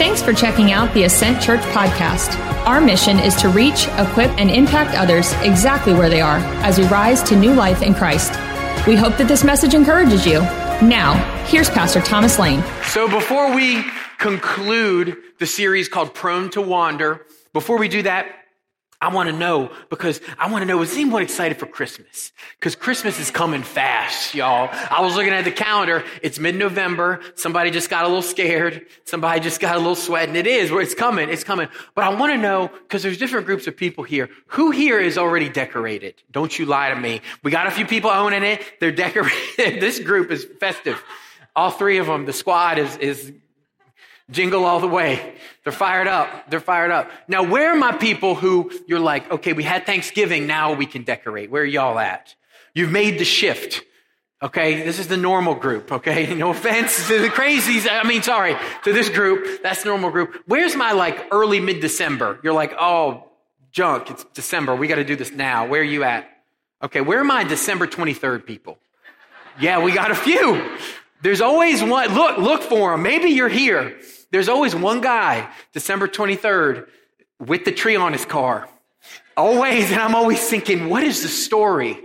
Thanks for checking out the Ascent Church podcast. Our mission is to reach, equip, and impact others exactly where they are as we rise to new life in Christ. We hope that this message encourages you. Now, here's Pastor Thomas Lane. So, before we conclude the series called Prone to Wander, before we do that, I want to know because I want to know is anyone excited for Christmas? Because Christmas is coming fast, y'all. I was looking at the calendar. It's mid-November. Somebody just got a little scared. Somebody just got a little sweat, and it is where it's coming. It's coming. But I want to know because there's different groups of people here. Who here is already decorated? Don't you lie to me. We got a few people owning it. They're decorated. this group is festive. All three of them. The squad is is Jingle all the way. They're fired up. They're fired up. Now, where are my people who you're like, okay, we had Thanksgiving, now we can decorate? Where are y'all at? You've made the shift. Okay, this is the normal group, okay? No offense to the crazies. I mean, sorry, to this group. That's normal group. Where's my like early mid December? You're like, oh, junk, it's December. We got to do this now. Where are you at? Okay, where are my December 23rd people? Yeah, we got a few. There's always one. Look, look for them. Maybe you're here. There's always one guy, December 23rd, with the tree on his car. Always. And I'm always thinking, what is the story?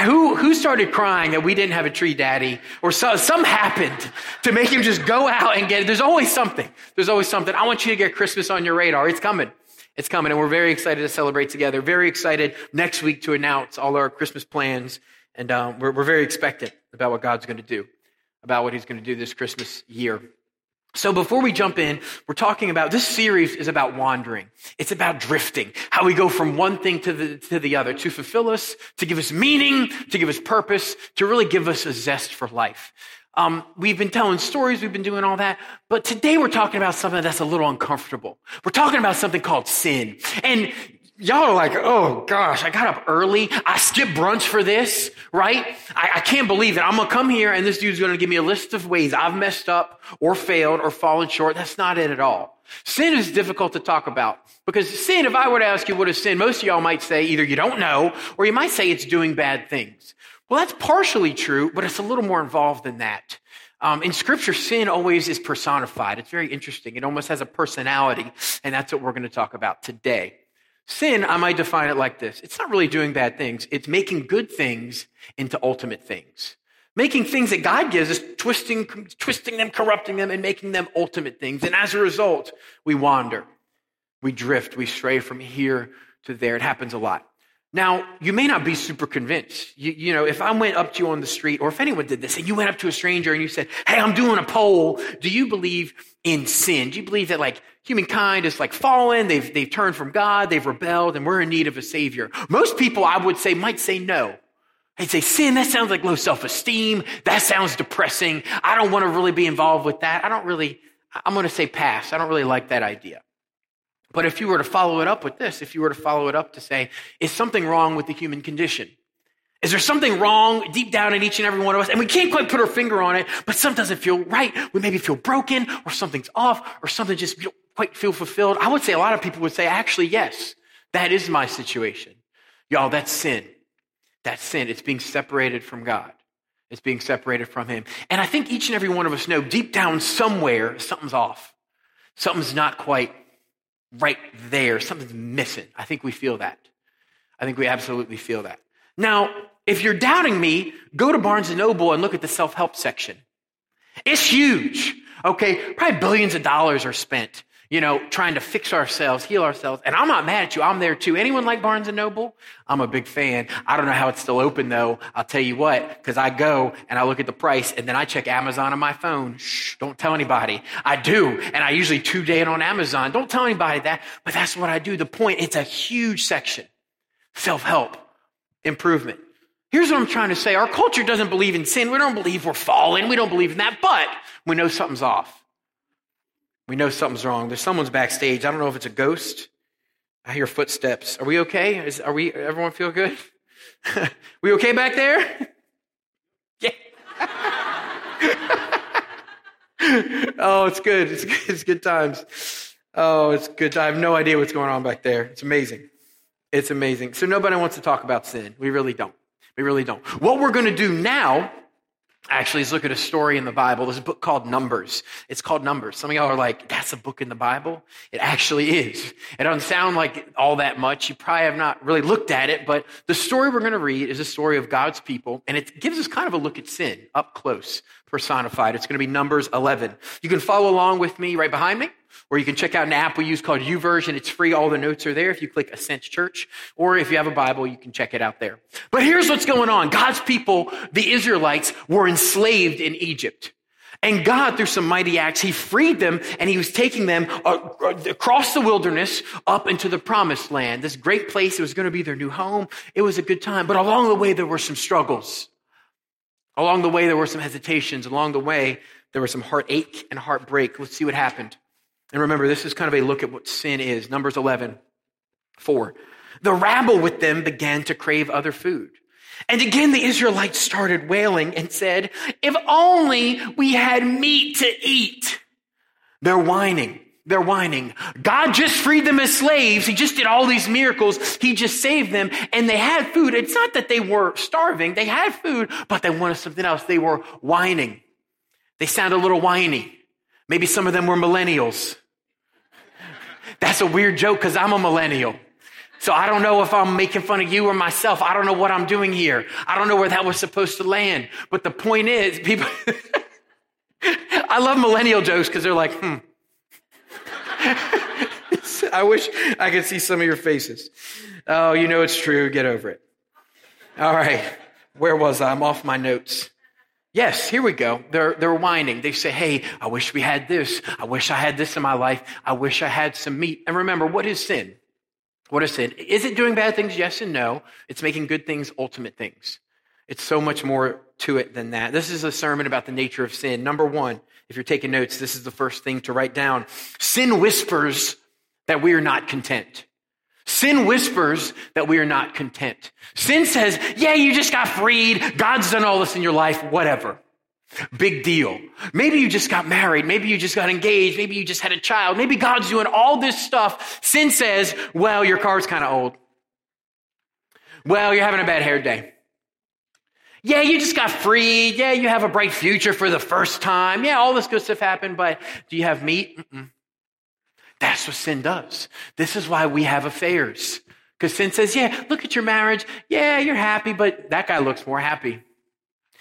Who, who started crying that we didn't have a tree daddy? Or so, some happened to make him just go out and get it. There's always something. There's always something. I want you to get Christmas on your radar. It's coming. It's coming. And we're very excited to celebrate together. Very excited next week to announce all our Christmas plans. And um, we're, we're very expectant about what God's going to do, about what he's going to do this Christmas year. So before we jump in, we're talking about this series is about wandering. It's about drifting, how we go from one thing to the, to the other to fulfill us, to give us meaning, to give us purpose, to really give us a zest for life. Um, we've been telling stories, we've been doing all that, but today we're talking about something that's a little uncomfortable. We're talking about something called sin. And y'all are like, oh gosh, I got up early. I skipped brunch for this, right? I, I can't believe it. I'm going to come here and this dude's going to give me a list of ways I've messed up or failed or fallen short. That's not it at all. Sin is difficult to talk about because sin, if I were to ask you what is sin, most of y'all might say either you don't know or you might say it's doing bad things. Well, that's partially true, but it's a little more involved than that. Um, in scripture, sin always is personified. It's very interesting. It almost has a personality, and that's what we're going to talk about today. Sin, I might define it like this. It's not really doing bad things. It's making good things into ultimate things. Making things that God gives us, twisting, twisting them, corrupting them, and making them ultimate things. And as a result, we wander. We drift. We stray from here to there. It happens a lot. Now, you may not be super convinced. You, you, know, if I went up to you on the street, or if anyone did this, and you went up to a stranger and you said, Hey, I'm doing a poll. Do you believe in sin? Do you believe that like humankind is like fallen? They've, they've turned from God. They've rebelled and we're in need of a savior. Most people, I would say, might say no. They'd say, sin, that sounds like low self-esteem. That sounds depressing. I don't want to really be involved with that. I don't really, I'm going to say pass. I don't really like that idea. But if you were to follow it up with this, if you were to follow it up to say, is something wrong with the human condition? Is there something wrong deep down in each and every one of us? And we can't quite put our finger on it, but something doesn't feel right. We maybe feel broken or something's off or something just don't quite feel fulfilled. I would say a lot of people would say, actually, yes, that is my situation. Y'all, that's sin. That's sin. It's being separated from God. It's being separated from Him. And I think each and every one of us know deep down somewhere something's off. Something's not quite right there. Something's missing. I think we feel that. I think we absolutely feel that. Now, if you're doubting me, go to Barnes and Noble and look at the self-help section. It's huge. Okay. Probably billions of dollars are spent you know, trying to fix ourselves, heal ourselves. And I'm not mad at you. I'm there too. Anyone like Barnes and Noble? I'm a big fan. I don't know how it's still open though. I'll tell you what, because I go and I look at the price and then I check Amazon on my phone. Shh, don't tell anybody. I do. And I usually two day it on Amazon. Don't tell anybody that, but that's what I do. The point, it's a huge section. Self-help, improvement. Here's what I'm trying to say. Our culture doesn't believe in sin. We don't believe we're fallen. We don't believe in that, but we know something's off. We know something's wrong. There's someone's backstage. I don't know if it's a ghost. I hear footsteps. Are we okay? Is, are we, everyone feel good? we okay back there? yeah. oh, it's good. It's good. It's good times. Oh, it's good. I have no idea what's going on back there. It's amazing. It's amazing. So nobody wants to talk about sin. We really don't. We really don't. What we're going to do now actually is look at a story in the Bible. There's a book called Numbers. It's called Numbers. Some of y'all are like, that's a book in the Bible? It actually is. It doesn't sound like all that much. You probably have not really looked at it, but the story we're going to read is a story of God's people, and it gives us kind of a look at sin up close, personified. It's going to be Numbers 11. You can follow along with me right behind me or you can check out an app we use called YouVersion. It's free. All the notes are there if you click Ascent Church. Or if you have a Bible, you can check it out there. But here's what's going on. God's people, the Israelites, were enslaved in Egypt. And God, through some mighty acts, He freed them and He was taking them uh, across the wilderness up into the promised land. This great place. It was going to be their new home. It was a good time. But along the way, there were some struggles. Along the way, there were some hesitations. Along the way, there was some heartache and heartbreak. Let's see what happened. And remember, this is kind of a look at what sin is. Numbers 11, 4. The rabble with them began to crave other food. And again, the Israelites started wailing and said, if only we had meat to eat. They're whining. They're whining. God just freed them as slaves. He just did all these miracles. He just saved them and they had food. It's not that they were starving. They had food, but they wanted something else. They were whining. They sound a little whiny. Maybe some of them were millennials. That's a weird joke because I'm a millennial. So I don't know if I'm making fun of you or myself. I don't know what I'm doing here. I don't know where that was supposed to land. But the point is, people, I love millennial jokes because they're like, hmm. I wish I could see some of your faces. Oh, you know it's true. Get over it. All right. Where was I? I'm off my notes. Yes, here we go. They're, they're whining. They say, Hey, I wish we had this. I wish I had this in my life. I wish I had some meat. And remember, what is sin? What is sin? Is it doing bad things? Yes and no. It's making good things ultimate things. It's so much more to it than that. This is a sermon about the nature of sin. Number one, if you're taking notes, this is the first thing to write down. Sin whispers that we are not content. Sin whispers that we are not content. Sin says, yeah, you just got freed. God's done all this in your life, whatever. Big deal. Maybe you just got married. Maybe you just got engaged. Maybe you just had a child. Maybe God's doing all this stuff. Sin says, well, your car's kind of old. Well, you're having a bad hair day. Yeah, you just got freed. Yeah, you have a bright future for the first time. Yeah, all this good stuff happened, but do you have meat? Mm-mm. That's what sin does. This is why we have affairs. Because sin says, yeah, look at your marriage. Yeah, you're happy, but that guy looks more happy.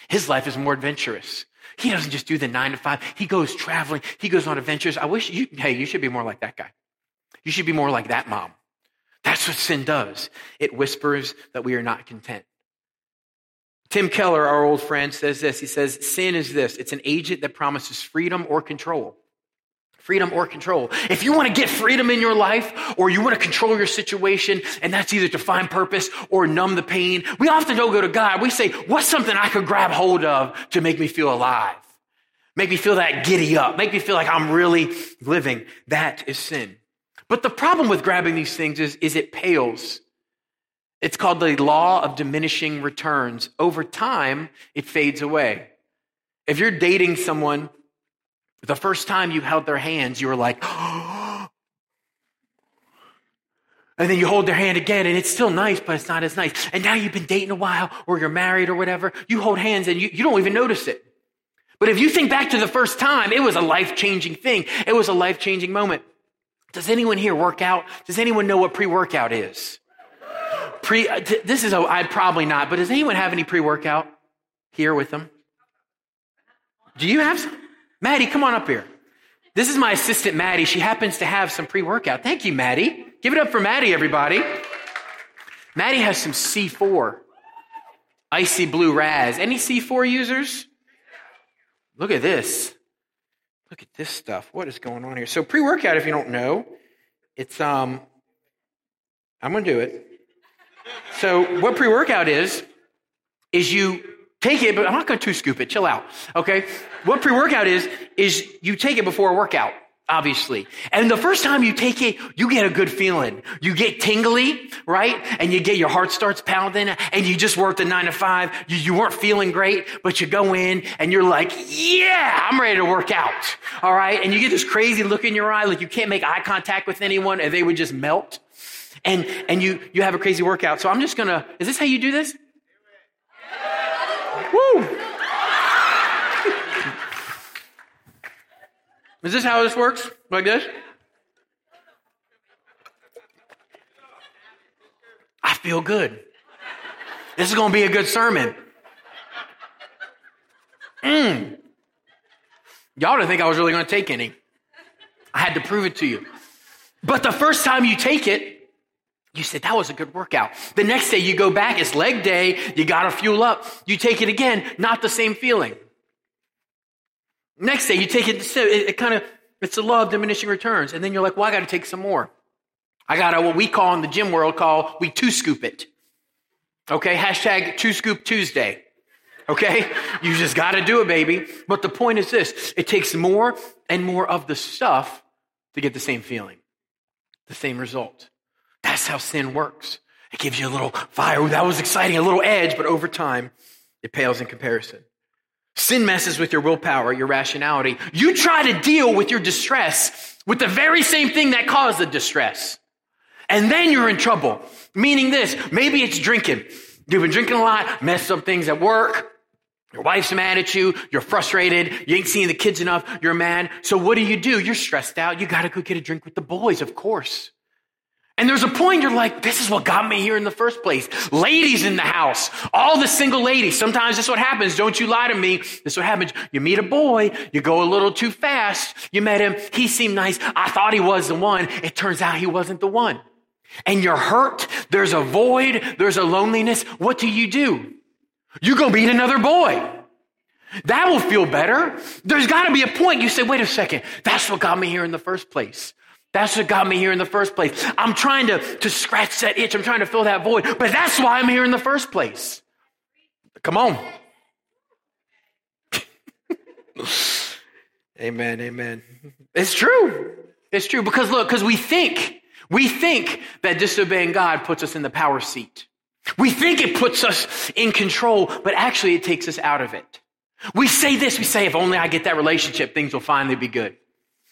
His life is more adventurous. He doesn't just do the nine to five. He goes traveling. He goes on adventures. I wish you, hey, you should be more like that guy. You should be more like that mom. That's what sin does. It whispers that we are not content. Tim Keller, our old friend, says this. He says, sin is this. It's an agent that promises freedom or control freedom or control. If you want to get freedom in your life or you want to control your situation, and that's either to find purpose or numb the pain, we often don't go to God. We say, what's something I could grab hold of to make me feel alive? Make me feel that giddy up. Make me feel like I'm really living. That is sin. But the problem with grabbing these things is, is it pales. It's called the law of diminishing returns. Over time, it fades away. If you're dating someone the first time you held their hands, you were like, and then you hold their hand again and it's still nice, but it's not as nice. And now you've been dating a while or you're married or whatever. You hold hands and you, you don't even notice it. But if you think back to the first time, it was a life changing thing. It was a life changing moment. Does anyone here work out? Does anyone know what pre workout is? Pre, this is a, I'd probably not, but does anyone have any pre workout here with them? Do you have some? Maddie, come on up here. This is my assistant, Maddie. She happens to have some pre workout. Thank you, Maddie. Give it up for Maddie, everybody. Maddie has some C4, icy blue Razz. Any C4 users? Look at this. Look at this stuff. What is going on here? So pre workout, if you don't know, it's um. I'm gonna do it. So what pre workout is is you take it, but I'm not gonna two scoop it. Chill out. Okay what pre-workout is, is you take it before a workout, obviously. And the first time you take it, you get a good feeling. You get tingly, right? And you get your heart starts pounding and you just worked a nine to five. You, you weren't feeling great, but you go in and you're like, yeah, I'm ready to work out. All right. And you get this crazy look in your eye, like you can't make eye contact with anyone and they would just melt. And, and you, you have a crazy workout. So I'm just gonna, is this how you do this? Is this how this works? Like this? I feel good. This is going to be a good sermon. Mm. Y'all didn't think I was really going to take any. I had to prove it to you. But the first time you take it, you said, that was a good workout. The next day you go back, it's leg day, you got to fuel up. You take it again, not the same feeling. Next day you take it, it, it kind of, it's a law of diminishing returns. And then you're like, well, I got to take some more. I got to, what we call in the gym world, call, we two scoop it. Okay, hashtag two scoop Tuesday. Okay, you just got to do it, baby. But the point is this it takes more and more of the stuff to get the same feeling, the same result. That's how sin works. It gives you a little fire. that was exciting, a little edge, but over time, it pales in comparison. Sin messes with your willpower, your rationality. You try to deal with your distress with the very same thing that caused the distress. And then you're in trouble. Meaning this, maybe it's drinking. You've been drinking a lot, messed up things at work. Your wife's mad at you. You're frustrated. You ain't seeing the kids enough. You're mad. So what do you do? You're stressed out. You got to go get a drink with the boys, of course. And there's a point you're like, this is what got me here in the first place. Ladies in the house, all the single ladies. Sometimes this is what happens. Don't you lie to me. This is what happens. You meet a boy, you go a little too fast. You met him. He seemed nice. I thought he was the one. It turns out he wasn't the one. And you're hurt. There's a void. There's a loneliness. What do you do? You go meet another boy. That will feel better. There's got to be a point you say, wait a second. That's what got me here in the first place. That's what got me here in the first place. I'm trying to, to scratch that itch. I'm trying to fill that void, but that's why I'm here in the first place. Come on. amen. Amen. It's true. It's true because look, because we think, we think that disobeying God puts us in the power seat. We think it puts us in control, but actually it takes us out of it. We say this, we say, if only I get that relationship, things will finally be good.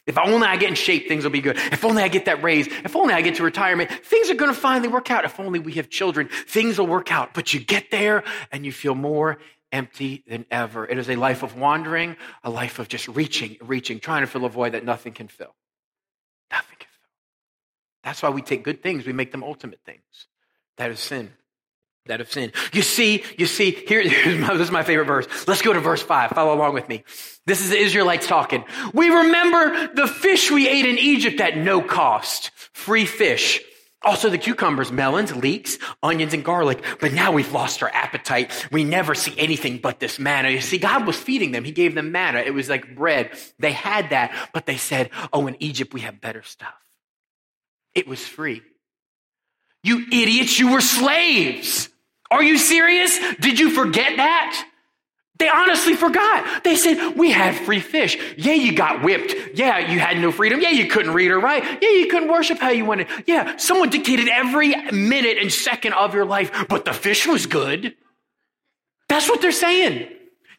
If only I get in shape, things will be good. If only I get that raise, if only I get to retirement, things are going to finally work out. If only we have children, things will work out. But you get there and you feel more empty than ever. It is a life of wandering, a life of just reaching, reaching, trying to fill a void that nothing can fill. Nothing can fill. That's why we take good things, we make them ultimate things. That is sin that have sinned. You see, you see, here, my, this is my favorite verse. Let's go to verse five. Follow along with me. This is the Israelites talking. We remember the fish we ate in Egypt at no cost. Free fish. Also the cucumbers, melons, leeks, onions, and garlic. But now we've lost our appetite. We never see anything but this manna. You see, God was feeding them. He gave them manna. It was like bread. They had that, but they said, oh, in Egypt we have better stuff. It was free. You idiots, you were slaves. Are you serious? Did you forget that? They honestly forgot. They said, we had free fish. Yeah, you got whipped. Yeah, you had no freedom. Yeah, you couldn't read or write. Yeah, you couldn't worship how you wanted. Yeah, someone dictated every minute and second of your life, but the fish was good. That's what they're saying.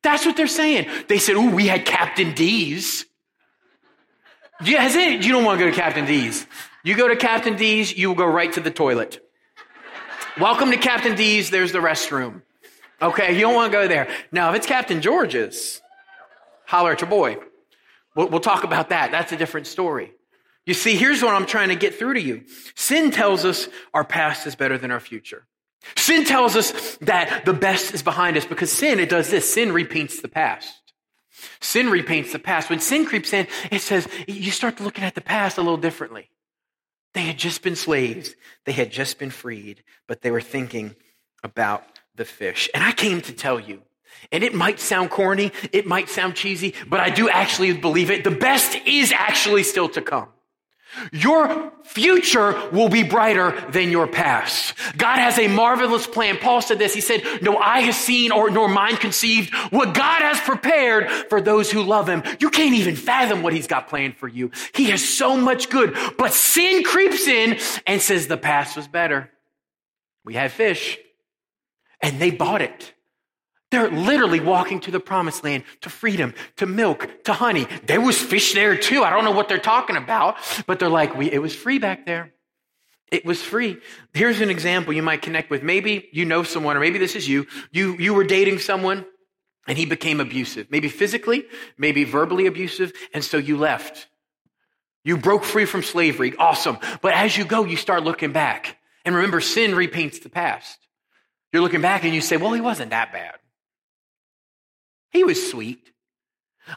That's what they're saying. They said, ooh, we had Captain D's. Yeah, has it? You don't want to go to Captain D's. You go to Captain D's, you will go right to the toilet. Welcome to Captain D's. There's the restroom. Okay, you don't want to go there. Now, if it's Captain George's, holler at your boy. We'll, we'll talk about that. That's a different story. You see, here's what I'm trying to get through to you. Sin tells us our past is better than our future. Sin tells us that the best is behind us because sin, it does this. Sin repaints the past. Sin repaints the past. When sin creeps in, it says you start looking at the past a little differently. They had just been slaves, they had just been freed, but they were thinking about the fish. And I came to tell you, and it might sound corny, it might sound cheesy, but I do actually believe it. The best is actually still to come. Your future will be brighter than your past. God has a marvelous plan. Paul said this. He said, no eye has seen or nor mind conceived what God has prepared for those who love him. You can't even fathom what he's got planned for you. He has so much good, but sin creeps in and says the past was better. We had fish and they bought it. They're literally walking to the promised land, to freedom, to milk, to honey. There was fish there too. I don't know what they're talking about, but they're like, we, it was free back there. It was free. Here's an example you might connect with. Maybe you know someone, or maybe this is you. You, you were dating someone and he became abusive, maybe physically, maybe verbally abusive, and so you left. You broke free from slavery. Awesome. But as you go, you start looking back. And remember, sin repaints the past. You're looking back and you say, well, he wasn't that bad. He was sweet.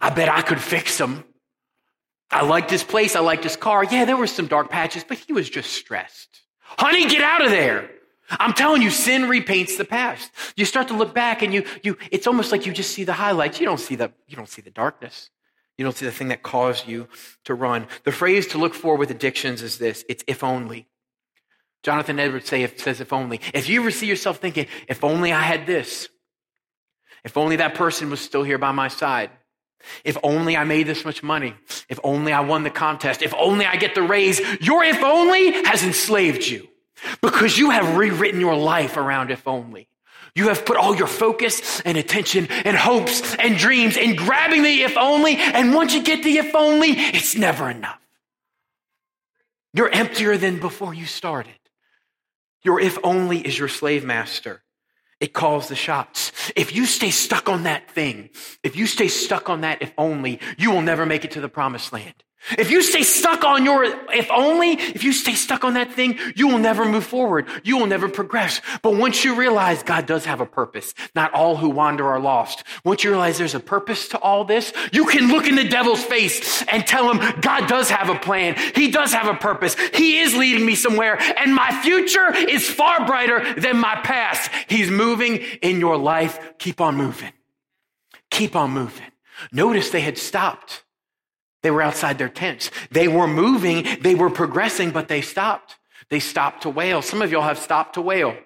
I bet I could fix him. I liked his place. I liked his car. Yeah, there were some dark patches, but he was just stressed. Honey, get out of there. I'm telling you, sin repaints the past. You start to look back and you, you, it's almost like you just see the highlights. You don't see the, you don't see the darkness. You don't see the thing that caused you to run. The phrase to look for with addictions is this. It's if only. Jonathan Edwards say, if, says if only. If you ever see yourself thinking, if only I had this, if only that person was still here by my side, if only I made this much money, if only I won the contest, if only I get the raise, your if only has enslaved you because you have rewritten your life around if only. You have put all your focus and attention and hopes and dreams in grabbing the if only. And once you get the if only, it's never enough. You're emptier than before you started. Your if only is your slave master. It calls the shots. If you stay stuck on that thing, if you stay stuck on that if only, you will never make it to the promised land. If you stay stuck on your, if only, if you stay stuck on that thing, you will never move forward. You will never progress. But once you realize God does have a purpose, not all who wander are lost. Once you realize there's a purpose to all this, you can look in the devil's face and tell him God does have a plan. He does have a purpose. He is leading me somewhere and my future is far brighter than my past. He's moving in your life. Keep on moving. Keep on moving. Notice they had stopped. They were outside their tents. They were moving, they were progressing, but they stopped. They stopped to wail. Some of y'all have stopped to wail.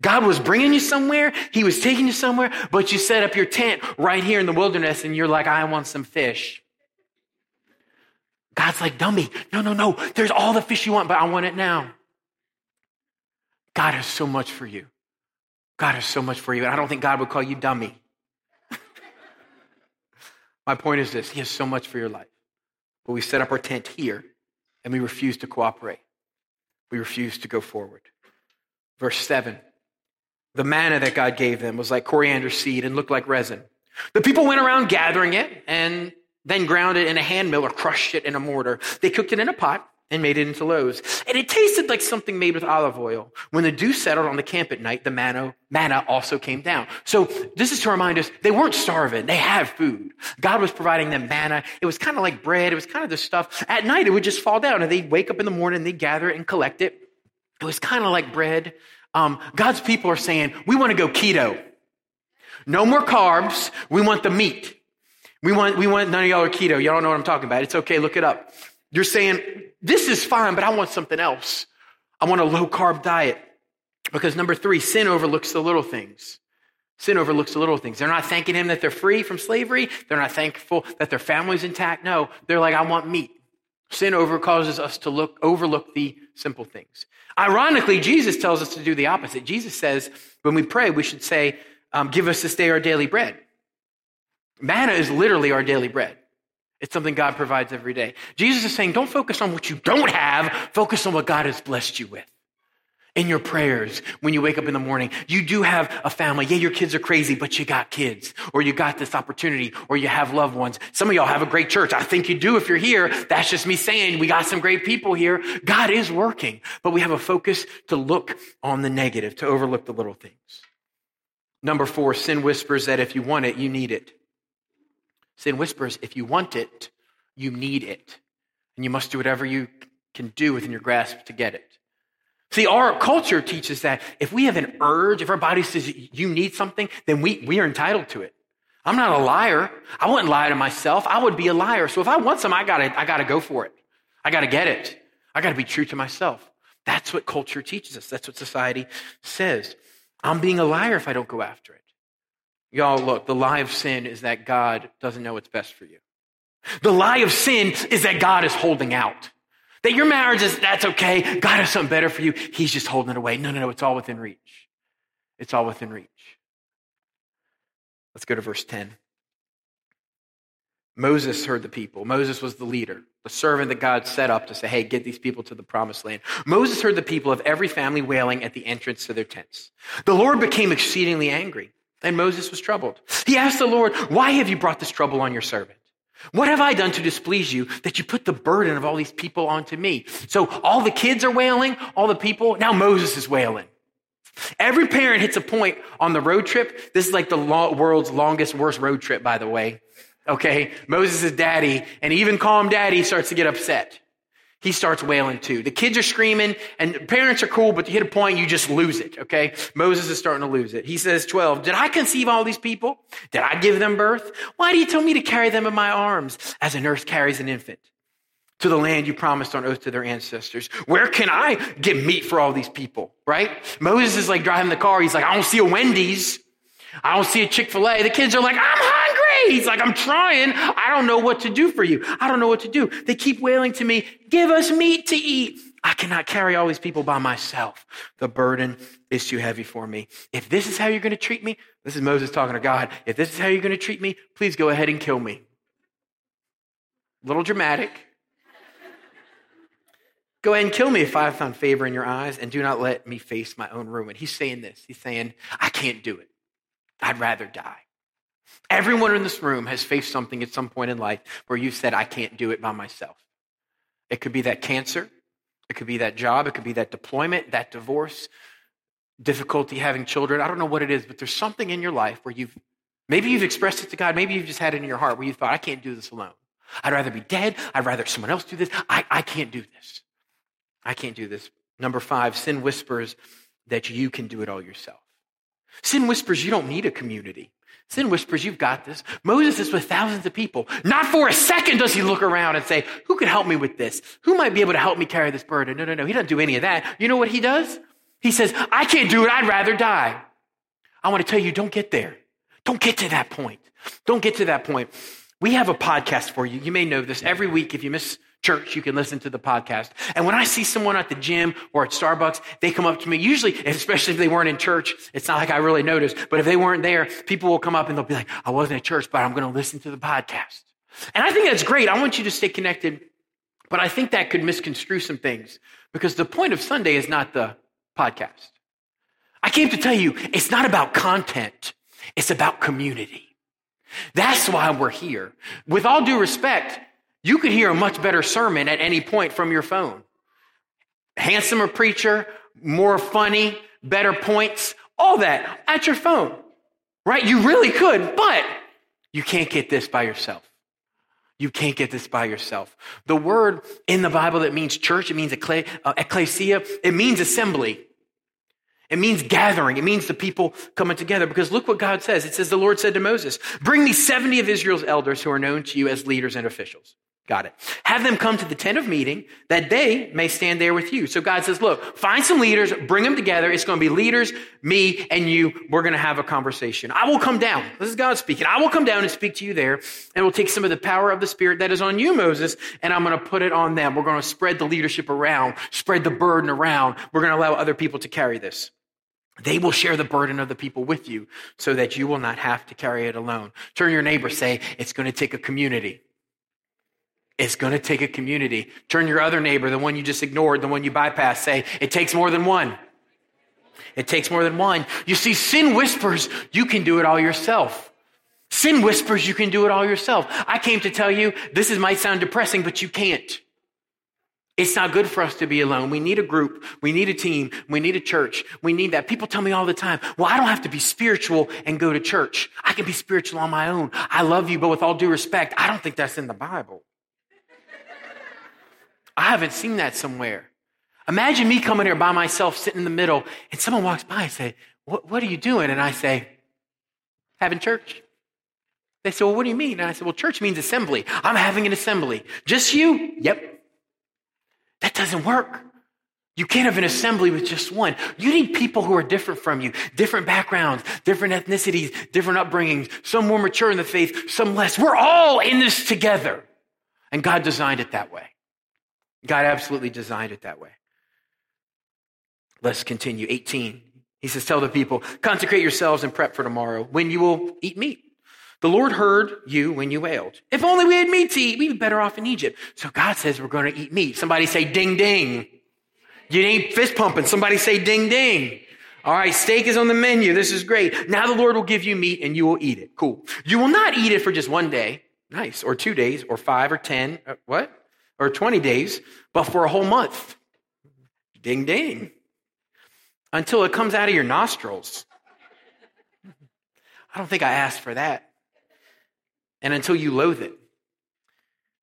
God was bringing you somewhere. He was taking you somewhere, but you set up your tent right here in the wilderness and you're like, I want some fish. God's like, dummy. No, no, no. There's all the fish you want, but I want it now. God has so much for you. God has so much for you. And I don't think God would call you dummy. My point is this He has so much for your life. But we set up our tent here and we refuse to cooperate. We refuse to go forward. Verse 7 The manna that God gave them was like coriander seed and looked like resin. The people went around gathering it and then ground it in a hand mill or crushed it in a mortar. They cooked it in a pot and made it into loaves. And it tasted like something made with olive oil. When the dew settled on the camp at night, the manna, manna also came down. So this is to remind us they weren't starving. They had food. God was providing them manna. It was kind of like bread. It was kind of the stuff. At night, it would just fall down and they'd wake up in the morning, and they'd gather it and collect it. It was kind of like bread. Um, God's people are saying, we want to go keto. No more carbs. We want the meat. We want, we want, none of y'all are keto. Y'all don't know what I'm talking about. It's okay. Look it up. You're saying, this is fine, but I want something else. I want a low carb diet. Because number three, sin overlooks the little things. Sin overlooks the little things. They're not thanking him that they're free from slavery. They're not thankful that their family's intact. No, they're like, I want meat. Sin over causes us to look, overlook the simple things. Ironically, Jesus tells us to do the opposite. Jesus says, when we pray, we should say, um, give us this day our daily bread. Manna is literally our daily bread. It's something God provides every day. Jesus is saying, don't focus on what you don't have, focus on what God has blessed you with. In your prayers, when you wake up in the morning, you do have a family. Yeah, your kids are crazy, but you got kids, or you got this opportunity, or you have loved ones. Some of y'all have a great church. I think you do if you're here. That's just me saying we got some great people here. God is working, but we have a focus to look on the negative, to overlook the little things. Number four, sin whispers that if you want it, you need it. Sin whispers, if you want it, you need it. And you must do whatever you can do within your grasp to get it. See, our culture teaches that if we have an urge, if our body says you need something, then we, we are entitled to it. I'm not a liar. I wouldn't lie to myself. I would be a liar. So if I want some, I gotta, I gotta go for it. I gotta get it. I gotta be true to myself. That's what culture teaches us. That's what society says. I'm being a liar if I don't go after it. Y'all, look, the lie of sin is that God doesn't know what's best for you. The lie of sin is that God is holding out. That your marriage is, that's okay. God has something better for you. He's just holding it away. No, no, no. It's all within reach. It's all within reach. Let's go to verse 10. Moses heard the people. Moses was the leader, the servant that God set up to say, hey, get these people to the promised land. Moses heard the people of every family wailing at the entrance to their tents. The Lord became exceedingly angry And Moses was troubled. He asked the Lord, Why have you brought this trouble on your servant? What have I done to displease you that you put the burden of all these people onto me? So all the kids are wailing, all the people, now Moses is wailing. Every parent hits a point on the road trip. This is like the world's longest, worst road trip, by the way. Okay. Moses' is daddy, and even calm daddy starts to get upset. He starts wailing too. The kids are screaming and parents are cool, but you hit a point, you just lose it. Okay. Moses is starting to lose it. He says 12, did I conceive all these people? Did I give them birth? Why do you tell me to carry them in my arms as a nurse carries an infant? to the land you promised on oath to their ancestors. Where can I get meat for all these people? Right? Moses is like driving the car. He's like, I don't see a Wendy's. I don't see a Chick fil A. The kids are like, I'm hungry. He's like, I'm trying. I don't know what to do for you. I don't know what to do. They keep wailing to me, give us meat to eat. I cannot carry all these people by myself. The burden is too heavy for me. If this is how you're going to treat me, this is Moses talking to God. If this is how you're going to treat me, please go ahead and kill me. A little dramatic. Go ahead and kill me if I have found favor in your eyes, and do not let me face my own ruin. He's saying this. He's saying, I can't do it. I'd rather die. Everyone in this room has faced something at some point in life where you said, I can't do it by myself. It could be that cancer, it could be that job, it could be that deployment, that divorce, difficulty having children. I don't know what it is, but there's something in your life where you've maybe you've expressed it to God, maybe you've just had it in your heart where you thought, I can't do this alone. I'd rather be dead. I'd rather someone else do this. I, I can't do this. I can't do this. Number five, sin whispers that you can do it all yourself. Sin whispers you don't need a community. Sin whispers, you've got this. Moses is with thousands of people. Not for a second does he look around and say, who can help me with this? Who might be able to help me carry this burden? No, no, no. He doesn't do any of that. You know what he does? He says, I can't do it. I'd rather die. I want to tell you, don't get there. Don't get to that point. Don't get to that point. We have a podcast for you. You may know this. Every week, if you miss church, you can listen to the podcast. And when I see someone at the gym or at Starbucks, they come up to me, usually, especially if they weren't in church, it's not like I really noticed, but if they weren't there, people will come up and they'll be like, I wasn't at church, but I'm going to listen to the podcast. And I think that's great. I want you to stay connected, but I think that could misconstrue some things because the point of Sunday is not the podcast. I came to tell you, it's not about content. It's about community. That's why we're here. With all due respect, you could hear a much better sermon at any point from your phone. Handsomer preacher, more funny, better points, all that at your phone, right? You really could, but you can't get this by yourself. You can't get this by yourself. The word in the Bible that means church, it means uh, ecclesia, it means assembly. It means gathering. It means the people coming together because look what God says. It says, the Lord said to Moses, bring me 70 of Israel's elders who are known to you as leaders and officials. Got it. Have them come to the tent of meeting that they may stand there with you. So God says, look, find some leaders, bring them together. It's going to be leaders, me, and you. We're going to have a conversation. I will come down. This is God speaking. I will come down and speak to you there, and we'll take some of the power of the Spirit that is on you, Moses, and I'm going to put it on them. We're going to spread the leadership around, spread the burden around. We're going to allow other people to carry this. They will share the burden of the people with you so that you will not have to carry it alone. Turn your neighbor, say, it's going to take a community. It's going to take a community. Turn your other neighbor, the one you just ignored, the one you bypassed, say, it takes more than one. It takes more than one. You see, sin whispers, you can do it all yourself. Sin whispers, you can do it all yourself. I came to tell you, this is, might sound depressing, but you can't. It's not good for us to be alone. We need a group. We need a team. We need a church. We need that. People tell me all the time, well, I don't have to be spiritual and go to church. I can be spiritual on my own. I love you, but with all due respect, I don't think that's in the Bible. I haven't seen that somewhere. Imagine me coming here by myself, sitting in the middle, and someone walks by and say, what, what are you doing? And I say, having church. They say, well, what do you mean? And I said, well, church means assembly. I'm having an assembly. Just you? Yep. That doesn't work. You can't have an assembly with just one. You need people who are different from you, different backgrounds, different ethnicities, different upbringings, some more mature in the faith, some less. We're all in this together. And God designed it that way. God absolutely designed it that way. Let's continue. 18. He says, Tell the people, consecrate yourselves and prep for tomorrow when you will eat meat. The Lord heard you when you wailed. If only we had meat to eat, we'd be better off in Egypt. So God says we're going to eat meat. Somebody say ding ding. You ain't fist pumping. Somebody say ding ding. All right, steak is on the menu. This is great. Now the Lord will give you meat and you will eat it. Cool. You will not eat it for just one day. Nice. Or two days, or five, or ten. Uh, what? Or 20 days, but for a whole month. Ding, ding. Until it comes out of your nostrils. I don't think I asked for that. And until you loathe it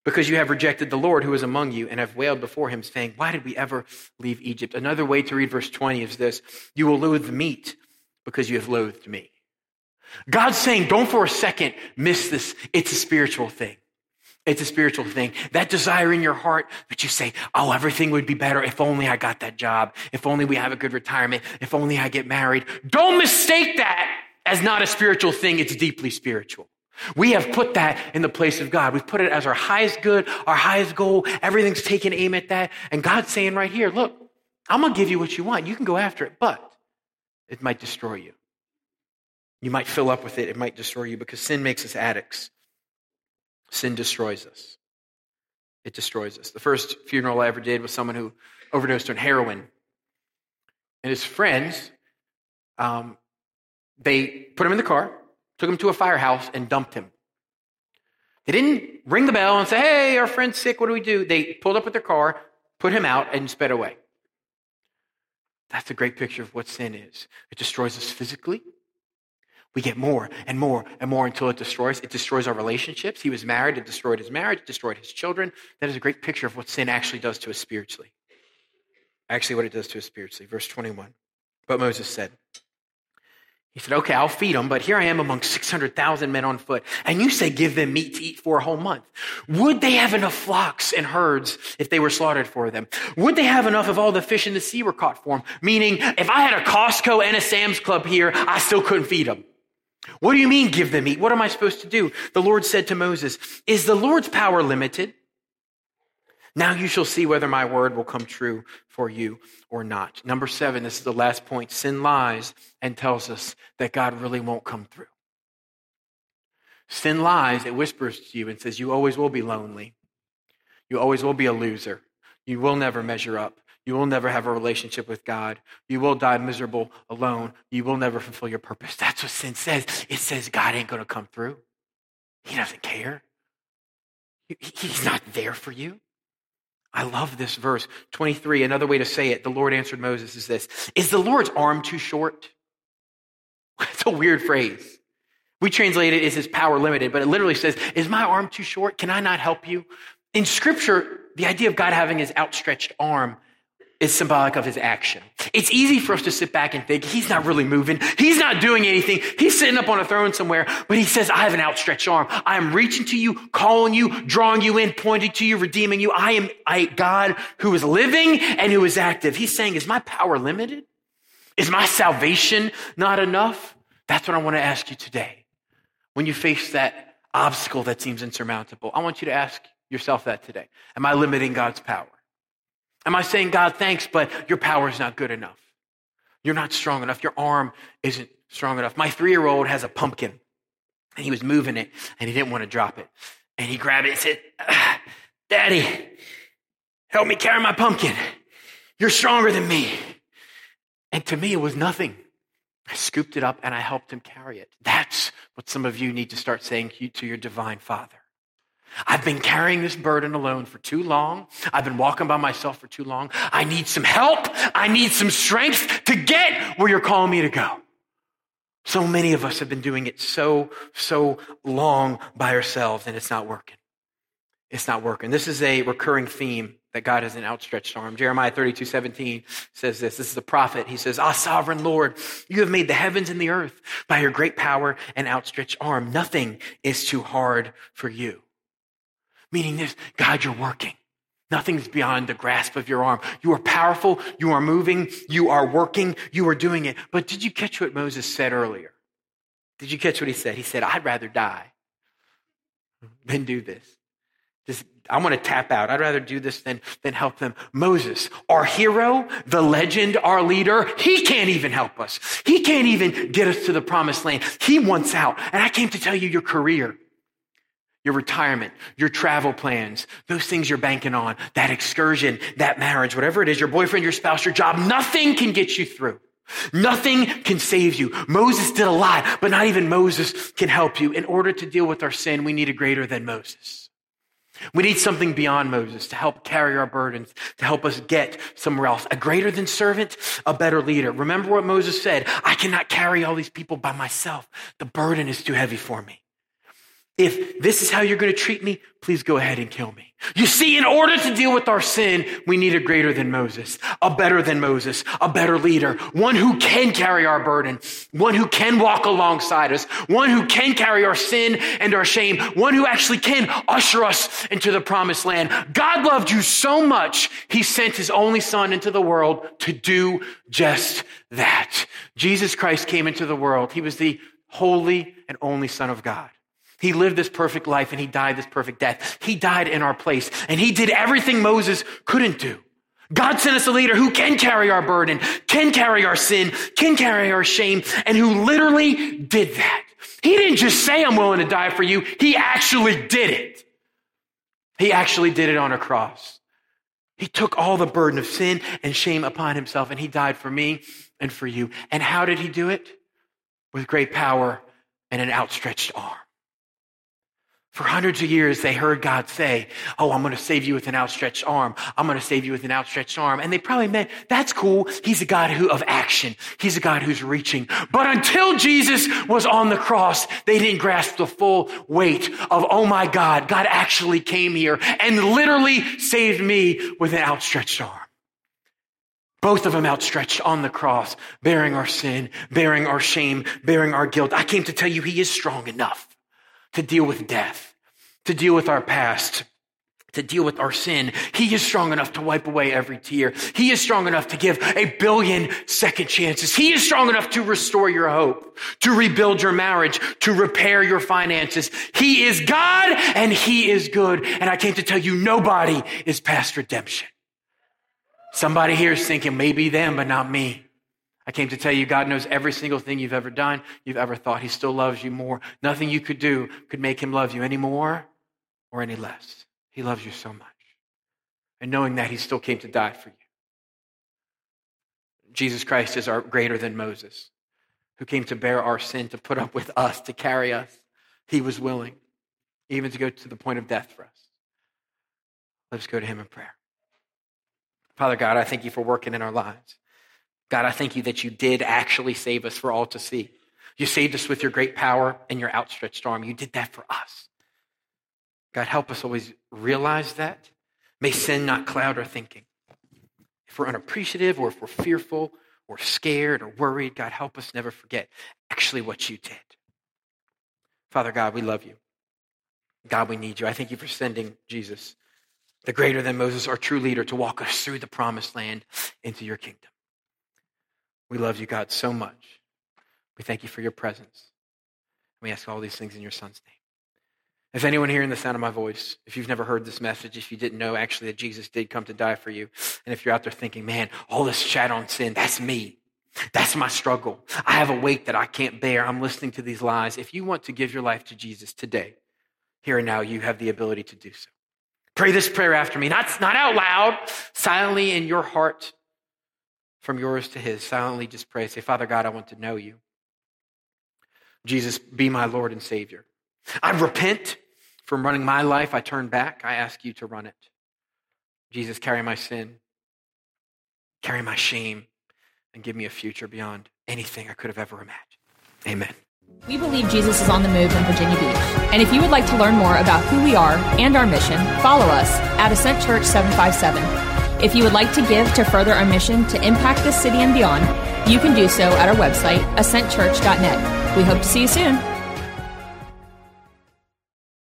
because you have rejected the Lord who is among you and have wailed before him, saying, Why did we ever leave Egypt? Another way to read verse 20 is this You will loathe the meat because you have loathed me. God's saying, Don't for a second miss this. It's a spiritual thing. It's a spiritual thing. That desire in your heart that you say, Oh, everything would be better if only I got that job, if only we have a good retirement, if only I get married. Don't mistake that as not a spiritual thing. It's deeply spiritual. We have put that in the place of God. We've put it as our highest good, our highest goal. Everything's taken aim at that. And God's saying right here, look, I'm going to give you what you want. You can go after it, but it might destroy you. You might fill up with it. It might destroy you because sin makes us addicts. Sin destroys us. It destroys us. The first funeral I ever did was someone who overdosed on heroin. And his friends, um, they put him in the car, took him to a firehouse, and dumped him. They didn't ring the bell and say, hey, our friend's sick, what do we do? They pulled up with their car, put him out, and sped away. That's a great picture of what sin is. It destroys us physically. We get more and more and more until it destroys. It destroys our relationships. He was married, it destroyed his marriage, it destroyed his children. That is a great picture of what sin actually does to us spiritually. Actually, what it does to us spiritually. Verse 21. But Moses said, he said, Okay, I'll feed them, but here I am among 600,000 men on foot. And you say, Give them meat to eat for a whole month. Would they have enough flocks and herds if they were slaughtered for them? Would they have enough if all the fish in the sea were caught for them? Meaning, if I had a Costco and a Sam's Club here, I still couldn't feed them. What do you mean, give them meat? What am I supposed to do? The Lord said to Moses, Is the Lord's power limited? Now you shall see whether my word will come true for you or not. Number seven, this is the last point. Sin lies and tells us that God really won't come through. Sin lies, it whispers to you and says, You always will be lonely. You always will be a loser. You will never measure up. You will never have a relationship with God. You will die miserable alone. You will never fulfill your purpose. That's what sin says. It says God ain't going to come through. He doesn't care. He's not there for you. I love this verse 23. Another way to say it, the Lord answered Moses is this Is the Lord's arm too short? It's a weird phrase. We translate it as his power limited, but it literally says, Is my arm too short? Can I not help you? In scripture, the idea of God having his outstretched arm is symbolic of his action. It's easy for us to sit back and think, he's not really moving. He's not doing anything. He's sitting up on a throne somewhere, but he says, I have an outstretched arm. I am reaching to you, calling you, drawing you in, pointing to you, redeeming you. I am a God who is living and who is active. He's saying, is my power limited? Is my salvation not enough? That's what I want to ask you today. When you face that obstacle that seems insurmountable, I want you to ask yourself that today. Am I limiting God's power? Am I saying, God, thanks, but your power is not good enough? You're not strong enough. Your arm isn't strong enough. My three year old has a pumpkin and he was moving it and he didn't want to drop it. And he grabbed it and said, ah, Daddy, help me carry my pumpkin. You're stronger than me. And to me, it was nothing. I scooped it up and I helped him carry it. That's what some of you need to start saying to your divine father. I've been carrying this burden alone for too long. I've been walking by myself for too long. I need some help. I need some strength to get where you're calling me to go. So many of us have been doing it so, so long by ourselves, and it's not working. It's not working. This is a recurring theme that God has an outstretched arm. Jeremiah 32, 17 says this. This is the prophet. He says, Ah, sovereign Lord, you have made the heavens and the earth by your great power and outstretched arm. Nothing is too hard for you. Meaning this, God, you're working. Nothing's beyond the grasp of your arm. You are powerful. You are moving. You are working. You are doing it. But did you catch what Moses said earlier? Did you catch what he said? He said, I'd rather die than do this. Just, I want to tap out. I'd rather do this than, than help them. Moses, our hero, the legend, our leader, he can't even help us. He can't even get us to the promised land. He wants out. And I came to tell you your career your retirement, your travel plans, those things you're banking on, that excursion, that marriage, whatever it is, your boyfriend, your spouse, your job, nothing can get you through. Nothing can save you. Moses did a lot, but not even Moses can help you. In order to deal with our sin, we need a greater than Moses. We need something beyond Moses to help carry our burdens, to help us get somewhere else. A greater than servant, a better leader. Remember what Moses said I cannot carry all these people by myself. The burden is too heavy for me. If this is how you're going to treat me, please go ahead and kill me. You see, in order to deal with our sin, we need a greater than Moses, a better than Moses, a better leader, one who can carry our burden, one who can walk alongside us, one who can carry our sin and our shame, one who actually can usher us into the promised land. God loved you so much, he sent his only son into the world to do just that. Jesus Christ came into the world. He was the holy and only son of God. He lived this perfect life and he died this perfect death. He died in our place and he did everything Moses couldn't do. God sent us a leader who can carry our burden, can carry our sin, can carry our shame, and who literally did that. He didn't just say, I'm willing to die for you. He actually did it. He actually did it on a cross. He took all the burden of sin and shame upon himself and he died for me and for you. And how did he do it? With great power and an outstretched arm. For hundreds of years, they heard God say, Oh, I'm going to save you with an outstretched arm. I'm going to save you with an outstretched arm. And they probably meant, that's cool. He's a God who, of action. He's a God who's reaching. But until Jesus was on the cross, they didn't grasp the full weight of, oh my God, God actually came here and literally saved me with an outstretched arm. Both of them outstretched on the cross, bearing our sin, bearing our shame, bearing our guilt. I came to tell you he is strong enough to deal with death, to deal with our past, to deal with our sin. He is strong enough to wipe away every tear. He is strong enough to give a billion second chances. He is strong enough to restore your hope, to rebuild your marriage, to repair your finances. He is God and he is good. And I came to tell you, nobody is past redemption. Somebody here is thinking, maybe them, but not me. I came to tell you God knows every single thing you've ever done, you've ever thought. He still loves you more. Nothing you could do could make him love you any more or any less. He loves you so much. And knowing that, he still came to die for you. Jesus Christ is our greater than Moses, who came to bear our sin, to put up with us, to carry us. He was willing, even to go to the point of death for us. Let's go to him in prayer. Father God, I thank you for working in our lives. God, I thank you that you did actually save us for all to see. You saved us with your great power and your outstretched arm. You did that for us. God, help us always realize that. May sin not cloud our thinking. If we're unappreciative or if we're fearful or scared or worried, God, help us never forget actually what you did. Father God, we love you. God, we need you. I thank you for sending Jesus, the greater than Moses, our true leader, to walk us through the promised land into your kingdom. We love you, God, so much. We thank you for your presence. And We ask all these things in your son's name. If anyone hearing the sound of my voice, if you've never heard this message, if you didn't know actually that Jesus did come to die for you, and if you're out there thinking, man, all this chat on sin, that's me. That's my struggle. I have a weight that I can't bear. I'm listening to these lies. If you want to give your life to Jesus today, here and now, you have the ability to do so. Pray this prayer after me, not, not out loud, silently in your heart from yours to his. Silently just pray. Say, Father God, I want to know you. Jesus, be my Lord and Savior. I repent from running my life. I turn back. I ask you to run it. Jesus, carry my sin, carry my shame, and give me a future beyond anything I could have ever imagined. Amen. We believe Jesus is on the move in Virginia Beach. And if you would like to learn more about who we are and our mission, follow us at Ascent Church 757 if you would like to give to further our mission to impact this city and beyond, you can do so at our website, ascentchurch.net. We hope to see you soon.